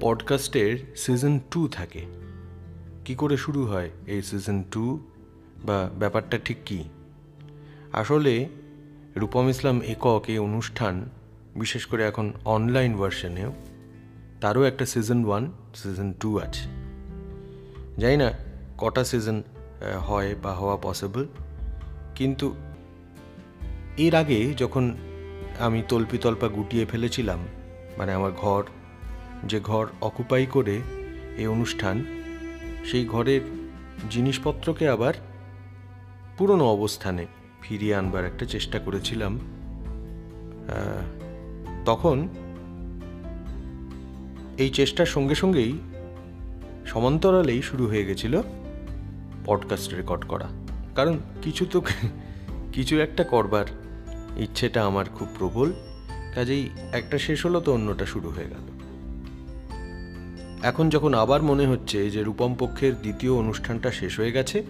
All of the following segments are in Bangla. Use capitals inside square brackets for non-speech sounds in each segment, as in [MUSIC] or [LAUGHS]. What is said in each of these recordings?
পডকাস্টের সিজন টু থাকে। কি করে শুরু হয় এই সিজন টু বা ব্যাপারটা ঠিক কী? আসলে রূপম ইসলাম একক এই অনুষ্ঠান, বিশেষ করে এখন অনলাইন ভার্সনেও তারও একটা সিজন ওয়ান সিজন টু আছে। জানি না কটা সিজন হয় বা হওয়া পসিবল কিন্তু এর আগে যখন আমি তল্পিতল্পা গুটিয়ে ফেলেছিলাম মানে আমার ঘর যে ঘর অকুপাই করে এই অনুষ্ঠান, সেই ঘরের জিনিসপত্রকে আবার পুরনো অবস্থানে ফিরিয়ে আনবার একটা চেষ্টা করেছিলাম। তখন এই চেষ্টার সঙ্গে সঙ্গেই সমান্তরালেই শুরু হয়ে গেছিল পডকাস্ট রেকর্ড করা। কারণ কিছু তো কিছু একটা করবার ইচ্ছেটা আমার খুব প্রবল, কাজেই একটা শেষ হলো তো অন্যটা শুরু হয়ে গেল। এখন যখন আবার মনে হচ্ছে যে রূপম পক্ষের দ্বিতীয় অনুষ্ঠানটা শেষ হয়ে গেছে,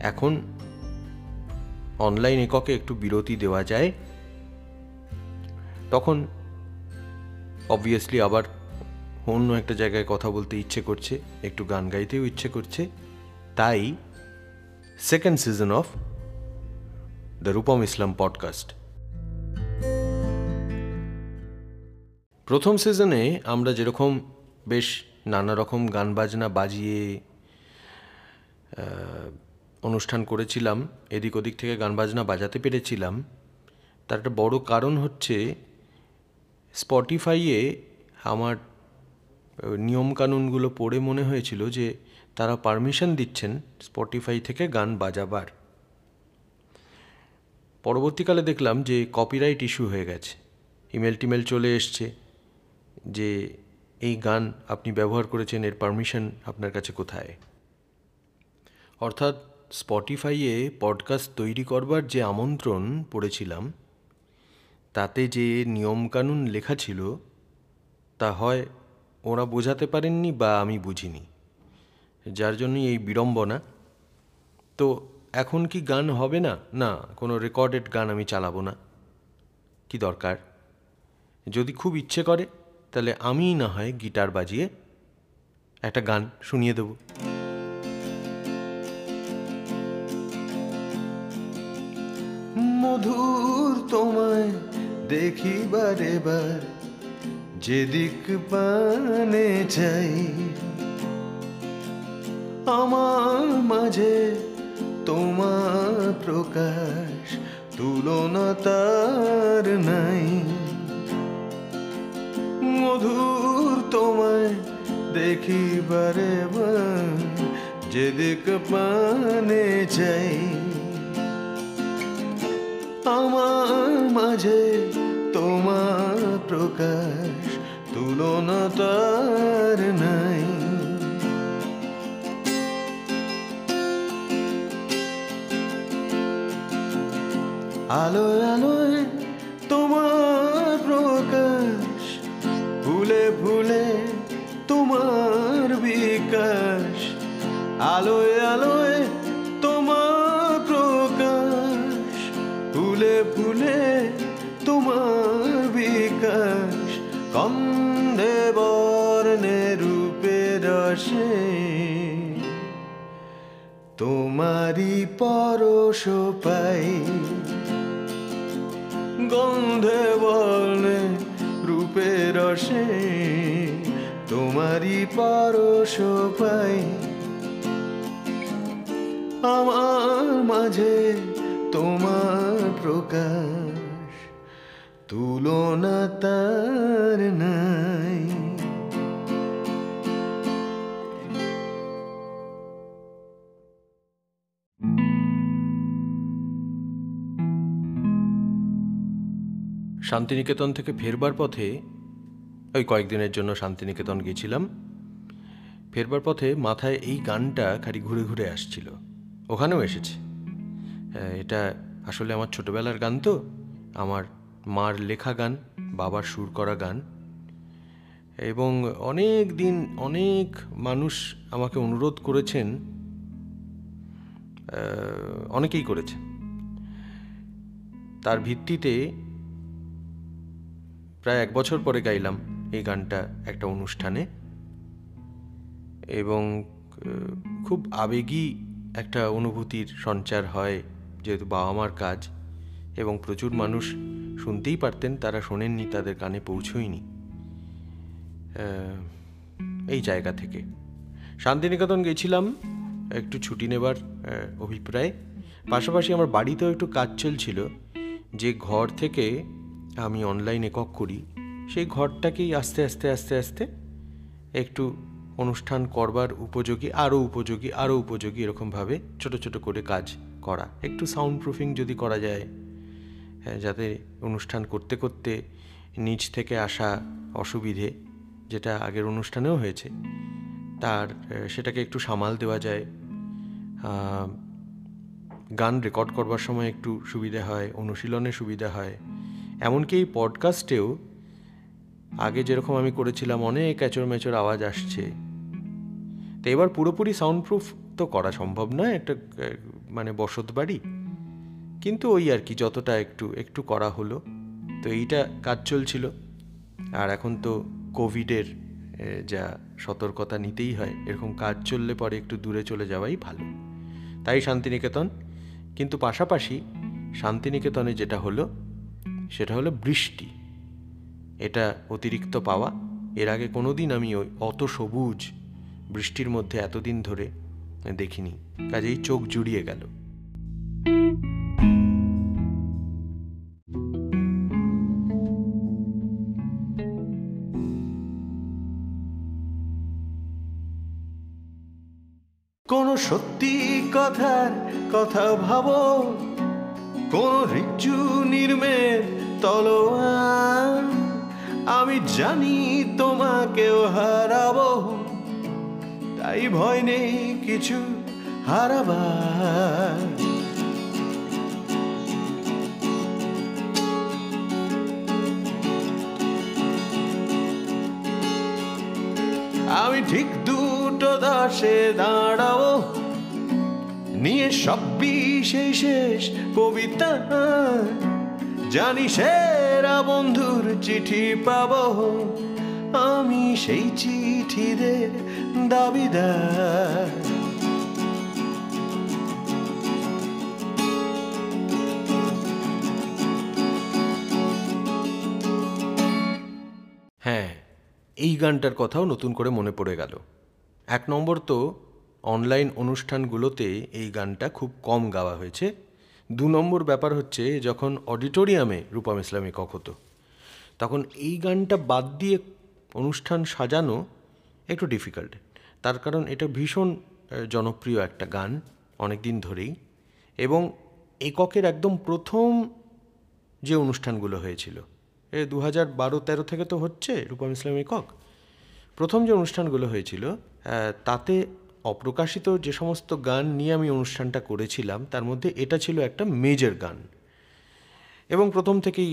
এখন অনলাইন এককে একটু বিরতি দেওয়া যায়, তখন অবভিয়াসলি আবার অন্য একটা জায়গায় কথা বলতে ইচ্ছে করছে, একটু গান গাইতেও ইচ্ছে করছে, তাই second season of the Rupam Islam podcast প্রথম সিজনে আমরা যেরকম বেশ নানা রকম গান বাজনা বাজিয়ে অনুষ্ঠান করেছিলাম। এদিক ওদিক থেকে গান বাজনা বাজাতে পেরেছিলাম। তার একটা বড় কারণ হচ্ছে স্পটিফাইয়ে আমার নিয়মকানুনগুলো পড়ে মনে হয়েছিল যে তারা পারমিশন দিচ্ছেন স্পটিফাই থেকে গান বাজাবার। পরবর্তীকালে দেখলাম যে কপিরাইট ইস্যু হয়ে গেছে। ইমেল টিমেল চলে এসছে যে এই গান আপনি ব্যবহার করেছেন, এর পারমিশন আপনার কাছে কোথায়? অর্থাৎ স্পটিফাইয়ে পডকাস্ট তৈরি করবার যে আমন্ত্রণ পড়েছিলাম, তাতে যে নিয়মকানুন লেখা ছিল, তা হয় ওরা বোঝাতে পারেননি বা আমি বুঝিনি। যার জন্যই এই বিড়ম্বনা। তো এখন কি গান হবে না? না, কোনো রেকর্ডেড গান আমি চালাবো না। কি দরকার? যদি খুব ইচ্ছে করে তাহলে আমিই না হয় গিটার বাজিয়ে একটা গান শুনিয়ে দেব। মধুর তোমায় দেখিবার এবার যেদিক পানে চাই, আমার মাঝে তোমার প্রকাশ তুলনা তার নাই। মধুর তোমায় দেখিবারে যেদিক পানে যাই। আমার মাঝে তোমার প্রকাশ তুলনা তার নাই। আলোয় আলোয় তোমার বিকাশ আলোয় আলোয় তোমার প্রকাশ, ফুলে ফুলে তোমার বিকাশ, কন্দে বর্ণে রূপে রসে। তোমারি পরশ পাই, গন্ধে বর্ণে রূপে রসে। তোমারি পরশ পাই। আমার মাঝে তোমার প্রকাশ তুলনা তার নাই। শান্তিনিকেতন থেকে ফেরবার পথে ওই কয়েকদিনের জন্য শান্তিনিকেতন গেছিলাম ফেরবার পথে মাথায় এই গানটা খালি ঘুরে ঘুরে আসছিল। ওখানেও এসেছে। এটা আসলে আমার ছোটোবেলার গান তো। আমার মার লেখা গান, বাবার সুর করা গান। এবং অনেক দিন অনেক মানুষ আমাকে অনুরোধ করেছেন অনেকেই করেছে তার ভিত্তিতে প্রায় এক বছর পরে গাইলাম। এই গানটা একটা অনুষ্ঠানে। এবং খুব আবেগী একটা অনুভূতির সঞ্চার হয় যেহেতু বাবা মার কাজ এবং প্রচুর মানুষ শুনতেই পারতেন, তারা শোনেননি, তাদের কানে পৌঁছয়নি। এই জায়গা থেকে। শান্তিনিকেতন গেছিলাম, একটু ছুটি নেবার অভিপ্রায়। পাশাপাশি আমার বাড়িতেও একটু কাজ চলছিল। যে ঘর থেকে আমি অনলাইন একক করি সেই ঘরটাকেই আস্তে আস্তে আস্তে আস্তে একটু অনুষ্ঠান করবার উপযোগী আরও উপযোগী আরও উপযোগী এরকমভাবে ছোট ছোট করে কাজ করা। একটু সাউন্ড প্রুফিং যদি করা যায় হ্যাঁ, যাতে অনুষ্ঠান করতে করতে নিচ থেকে আসা অসুবিধে যেটা আগের অনুষ্ঠানেও হয়েছে তার সেটাকে একটু সামাল দেওয়া যায়। গান রেকর্ড করবার সময় একটু সুবিধা হয় অনুশীলনে সুবিধা হয়। এমনকি এই পডকাস্টেও আগে যেরকম আমি করেছিলাম, অনেক এচর মেচর আওয়াজ আসছে। তো এবার পুরোপুরি সাউন্ড প্রুফ তো করা সম্ভব নয়, একটা মানে বসত বাড়ি। কিন্তু ওই আর কি, যতটা একটু একটু করা হলো। তো এইটা কাজ চলছিল। আর এখন তো কোভিডের যা সতর্কতা নিতেই হয়, এরকম কাজ চললে পরে একটু দূরে চলে যাওয়াই ভালো। তাই শান্তিনিকেতন, কিন্তু পাশাপাশি শান্তিনিকেতনে যেটা হলো, সেটা হলো বৃষ্টি। এটা অতিরিক্ত পাওয়া। এর আগে কোনো দিন আমি ওই অত সবুজ বৃষ্টির মধ্যে এতদিন ধরে দেখিনি। কাজেই চোখ জুড়িয়ে গেল। কোনো সত্যি কথার কথা ভাবো, কোন রিচু নির্মের তলোয়ার। আমি জানি তোমাকেও হারাবো। তাই ভয় নেই কিছু হারাবার। আমি ঠিক দুটো দশে দাঁড়াবো। নিয়ে সব বিশেষ শেষ কবিতা। জানি সেরা বন্ধুর চিঠি পাবো। আমি সেই চিঠিদের দাবিদার। হ্যাঁ এই গানটার কথাও নতুন করে মনে পড়ে গেল। এক নম্বর তো, অনলাইন অনুষ্ঠানগুলোতে এই গানটা খুব কম গাওয়া হয়েছে। দু নম্বর ব্যাপার হচ্ছে যখন অডিটোরিয়ামে রূপম ইসলামী কক হতো তখন এই গানটা বাদ দিয়ে অনুষ্ঠান সাজানো একটু ডিফিকাল্ট তার কারণ এটা ভীষণ জনপ্রিয় একটা গান অনেক দিন ধরেই এবং এককের একদম প্রথম যে অনুষ্ঠানগুলো হয়েছিল, এ দু হাজার বারো তেরো থেকে তো হচ্ছে রূপম ইসলাম একক প্রথম যে অনুষ্ঠানগুলো হয়েছিল তাতে অপ্রকাশিত যে সমস্ত গান নিয়ে আমি অনুষ্ঠানটা করেছিলাম, তার মধ্যে এটা ছিল একটা মেজর গান। এবং প্রথম থেকেই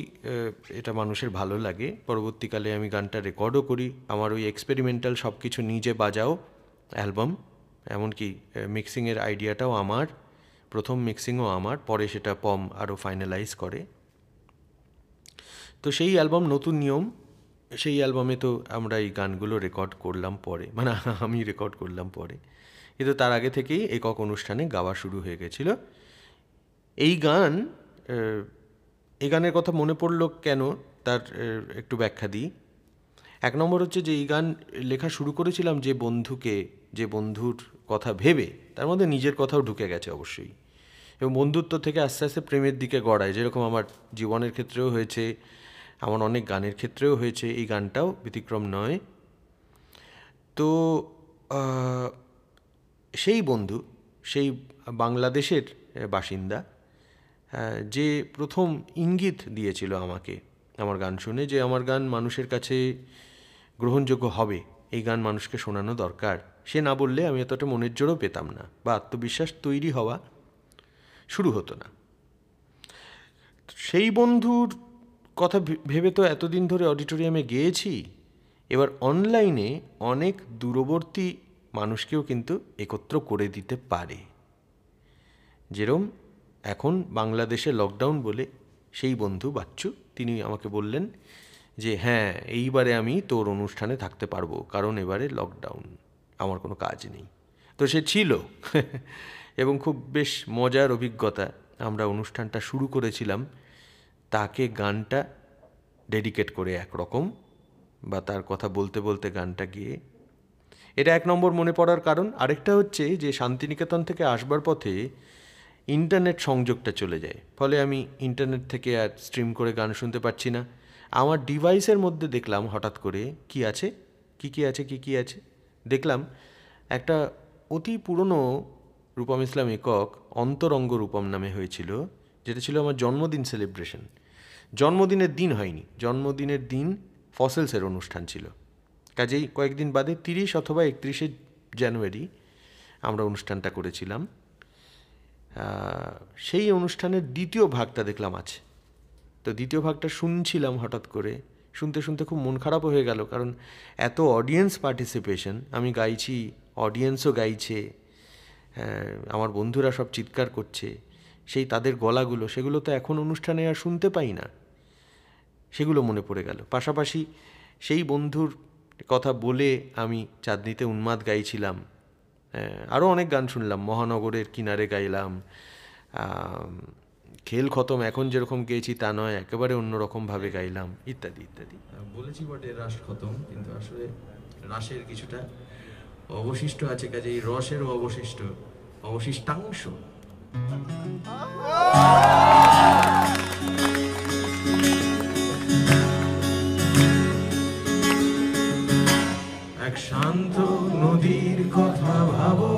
এটা মানুষের ভালো লাগে। পরবর্তীকালে আমি গানটা রেকর্ডও করি। আমার ওই এক্সপেরিমেন্টাল সব কিছু নিজে বাজাও অ্যালবাম এমনকি মিক্সিংয়ের আইডিয়াটাও আমার। প্রথম মিক্সিংও আমার, পরে সেটা পম আরও ফাইনালাইজ করে। তো সেই অ্যালবাম নতুন নিয়ম, সেই অ্যালবামে তো আমরা এই গানগুলো রেকর্ড করলাম পরে। মানে আমি রেকর্ড করলাম পরে। কিন্তু তার আগে থেকেই একক অনুষ্ঠানে গাওয়া শুরু হয়ে গেছিল। এই গান এই গানের কথা মনে পড়ল কেন? তার একটু ব্যাখ্যা দিই। এক নম্বর হচ্ছে যে, এই গান লেখা শুরু করেছিলাম যে বন্ধুকে, যে বন্ধুর কথা ভেবে, তার মধ্যে নিজের কথাও ঢুকে গেছে অবশ্যই। এবং বন্ধুত্ব থেকে আস্তে আস্তে প্রেমের দিকে গড়ায়, যেরকম আমার জীবনের ক্ষেত্রেও হয়েছে, আমার অনেক গানের ক্ষেত্রেও হয়েছে, এই গানটাও ব্যতিক্রম নয়। তো সেই বন্ধু, সেই বাংলাদেশের বাসিন্দা যে প্রথম ইঙ্গিত দিয়েছিল আমাকে, আমার গান শুনে যে আমার গান মানুষের কাছে গ্রহণযোগ্য হবে, এই গান মানুষকে শোনানো দরকার। সে না বললে আমি এতটা মনের জোরও পেতাম না বা আত্মবিশ্বাস তৈরি হওয়া শুরু হতো না। সেই বন্ধুর কথা ভেবে তো এতদিন ধরে অডিটোরিয়ামে গিয়েছি, এবার অনলাইনে অনেক দূরবর্তী মানুষকেও কিন্তু একত্র করে দিতে পারে। যেরম এখন বাংলাদেশে লকডাউন বলে সেই বন্ধু বাচ্চু, তিনি আমাকে বললেন যে হ্যাঁ এইবারে আমি তোর অনুষ্ঠানে থাকতে পারব, কারণ এবারে লকডাউন আমার কোনো কাজ নেই। তো সে ছিল। [LAUGHS] এবং খুব বেশ মজার অভিজ্ঞতা, আমরা অনুষ্ঠানটা শুরু করেছিলাম, তাকে গানটা ডেডিকেট করে একরকম, বা তার কথা বলতে বলতে গানটা গিয়ে এটা এক নম্বর মনে পড়ার কারণ। আরেকটা হচ্ছে যে শান্তিনিকেতন থেকে আসবার পথে ইন্টারনেট সংযোগটা চলে যায়। ফলে আমি ইন্টারনেট থেকে আর স্ট্রিম করে গান শুনতে পারছি না। আমার ডিভাইসের মধ্যে দেখলাম হঠাৎ করে কি আছে? কি কি আছে? কি কি আছে? দেখলাম একটা অতি পুরনো রূপম ইসলাম একক অন্তরঙ্গ রূপম নামে হয়েছিল, যেটা ছিল আমার জন্মদিন সেলিব্রেশন জন্মদিনের দিন হয়নি। জন্মদিনের দিন ফসেলসের অনুষ্ঠান ছিল। কাজেই কয়েকদিন বাদে তিরিশ অথবা একত্রিশে জানুয়ারি আমরা অনুষ্ঠানটা করেছিলাম। সেই অনুষ্ঠানের দ্বিতীয় ভাগটা দেখলাম আছে তো দ্বিতীয় ভাগটা শুনছিলাম হঠাৎ করে। শুনতে শুনতে খুব মন খারাপও হয়ে গেল কারণ এত অডিয়েন্স পার্টিসিপেশন আমি গাইছি অডিয়েন্সও গাইছে আমার বন্ধুরা সব চিৎকার করছে, সেই তাদের গলাগুলো, সেগুলো তো এখন অনুষ্ঠানে আর শুনতে পাই না। সেগুলো মনে পড়ে গেল। পাশাপাশি সেই বন্ধুর কথা বলে আমি চাঁদনিতে উন্মাদ গাইছিলাম। আরও অনেক গান শুনলাম মহানগরের কিনারে গাইলাম। খেল খতম এখন যেরকম গেয়েছি তা নয় একেবারে অন্যরকমভাবে গাইলাম ইত্যাদি ইত্যাদি। বলেছি বটে রাস খতম কিন্তু আসলে রাসের কিছুটা অবশিষ্ট আছে কাজে এই রসেরও অবশিষ্ট অবশিষ্টাংশ। শান্ত নদীর কথা ভাবো।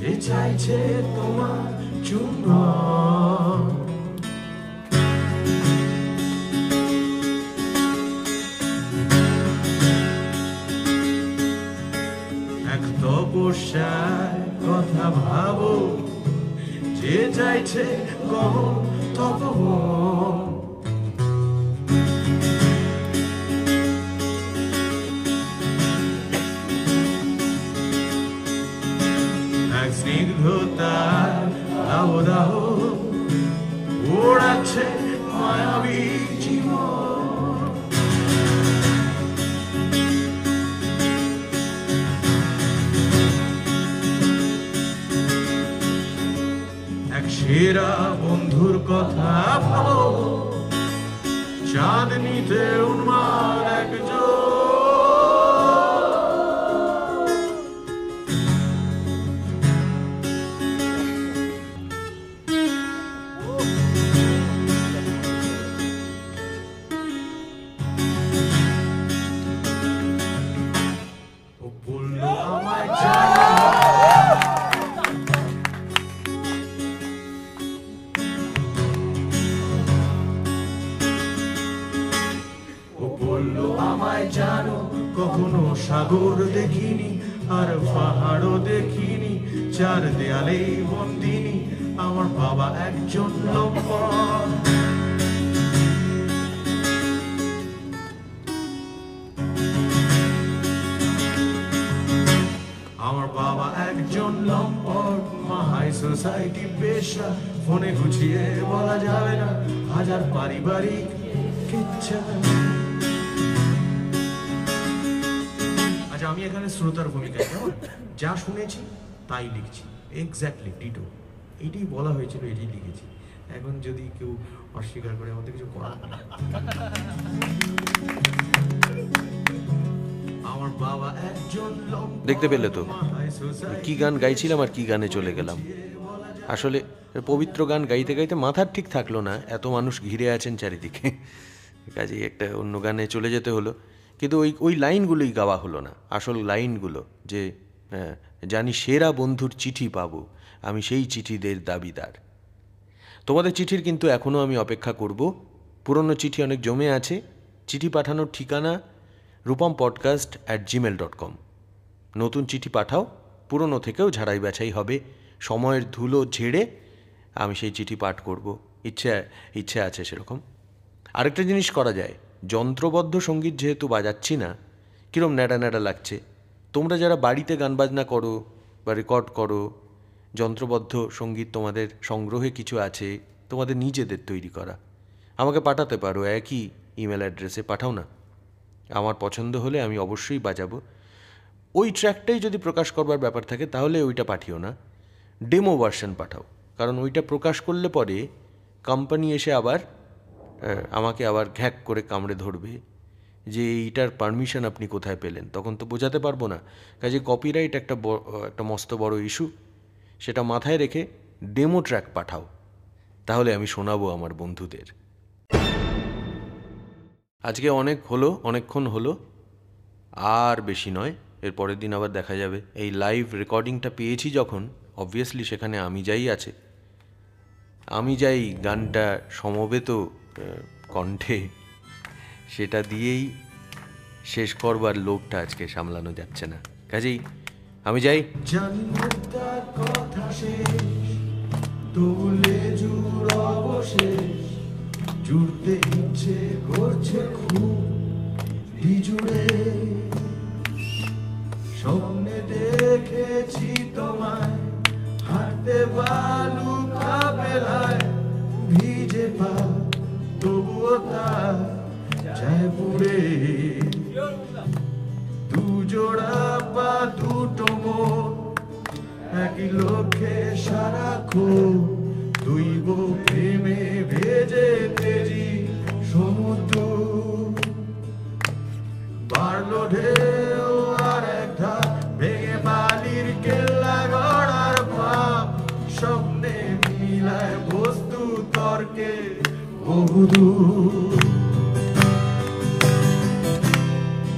যে চাইছে তোমার চুম্বন এক তপস্যার কথা ভাবো। যে চাইছে কহ তপবন। এক সেরা বন্ধুর কথা ভালো। চাঁদনিতে উন্মাদ একজন। কখনো সাগর দেখিনি, আর পাহাড়ও দেখিনি, চার দেয়ালে বন্দিনী, আমার বাবা একজন লম্পট আমার বাবা একজন লম্পট মাহাই সোসাইটি পেশা, ফোনে গুছিয়ে বলা যাবে না, হাজার পারিবারিক কিচ্ছা আমি এখানে শ্রোতার ভূমিকায় কেমন? যা শুনেছি তাই লিখছি। এক্স্যাক্টলি টিটো এটাই বলা হয়েছিল এটাই লিখেছি। এখন যদি কেউ অস্বীকার করে আমাদের কিছু করার আমার বাবা একজন দেখতে পেলে তো? কি গান গাইছিলাম আর কি গানে চলে গেলাম। আসলে পবিত্র গান গাইতে গাইতে মাথার ঠিক থাকল না এত মানুষ ঘিরে আছেন চারিদিকে। কাজেই একটা অন্য গানে চলে যেতে হলো। কিন্তু ওই ওই লাইনগুলোই গাওয়া হলো না আসল লাইনগুলো যে হ্যাঁ, জানি সেরা বন্ধুর চিঠি পাবো আমি সেই চিঠিদের দাবিদার। তোমাদের চিঠির কিন্তু এখনও আমি অপেক্ষা করব। পুরনো চিঠি অনেক জমে আছে চিঠি পাঠানোর ঠিকানা Rupam podcast at Gmail dot com নতুন চিঠি পাঠাও পুরনো থেকেও ঝাড়াই বাছাই হবে সময়ের ধুলো ঝেড়ে আমি সেই চিঠি পাঠ করব। ইচ্ছে ইচ্ছে আছে সেরকম। আরেকটা জিনিস করা যায় যন্ত্রবদ্ধ সংগীত যেহেতু বাজাচ্ছি না, কীরম ন্যাড়া ন্যাড়া লাগছে। তোমরা যারা বাড়িতে গান বাজনা করো বা রেকর্ড করো, যন্ত্রবদ্ধ সংগীত তোমাদের সংগ্রহে কিছু আছে, তোমাদের নিজেদের তৈরি করা। আমাকে পাঠাতে পারো, একই ইমেল অ্যাড্রেসে পাঠাও না। আমার পছন্দ হলে আমি অবশ্যই বাজাবো। ওই ট্র্যাকটাই যদি প্রকাশ করবার ব্যাপার থাকে, তাহলে ওইটা পাঠিও না। ডেমো ভার্সন পাঠাও, কারণ ওইটা প্রকাশ করলে পরে কোম্পানি এসে আবার আমাকে আবার ঘ্যাক করে কামড়ে ধরবে যে এইটার পারমিশন আপনি কোথায় পেলেন? তখন তো বোঝাতে পারব না। কাজে কপিরাইট একটা একটা মস্ত বড় ইস্যু সেটা মাথায় রেখে ডেমো ট্র্যাক পাঠাও। তাহলে আমি শোনাবো আমার বন্ধুদের। আজকে অনেক হলো, অনেকক্ষণ হলো। আর বেশি নয়, এর পরের দিন আবার দেখা যাবে। এই লাইভ রেকর্ডিংটা পেয়েছি যখন অবভিয়াসলি সেখানে আমি যাই আছে। আমি যাই গানটা সমবেত কণ্ঠে, সেটা দিয়েই শেষ করবার লোকটা আজকে সামলানো যাচ্ছে না। কাজেই আমি যাই। জুড়তে ইচ্ছে করছে খুব।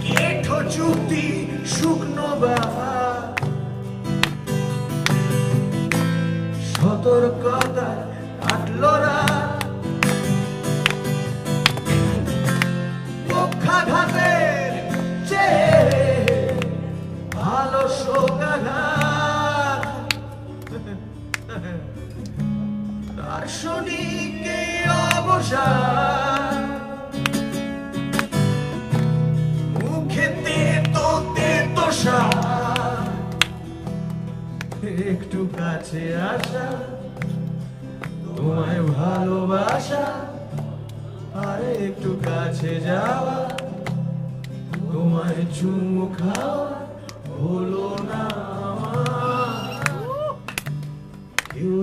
কেঠো চুক্তি শুকনো বাহার সতর্কতা কাটলো রাত। পক্ষাঘাতের চেয়ে ভালো শোকাঘাত। দার্শনিক একটু কাছে আসা, তোমায় ভালোবাসা। আরে একটু কাছে যাওয়া, তোমায় চুমু খাওয়া হলো না। কেউ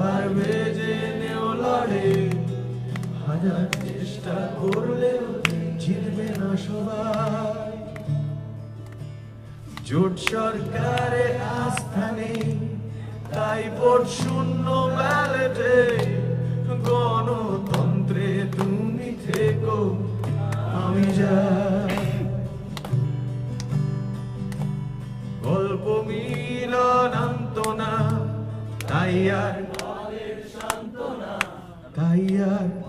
কেউ হারবে জেনেও লড়ে। হাজার চেষ্টা করলেও জিতবে না সবাই। জোট সরকারে আস্থা নেই, তাই ভোট শূন্য ব্যালেটে গণতন্ত্রে তুমি থেকো, আমি যাই। গল্প মিলনান্ত না তাই আর তাই আর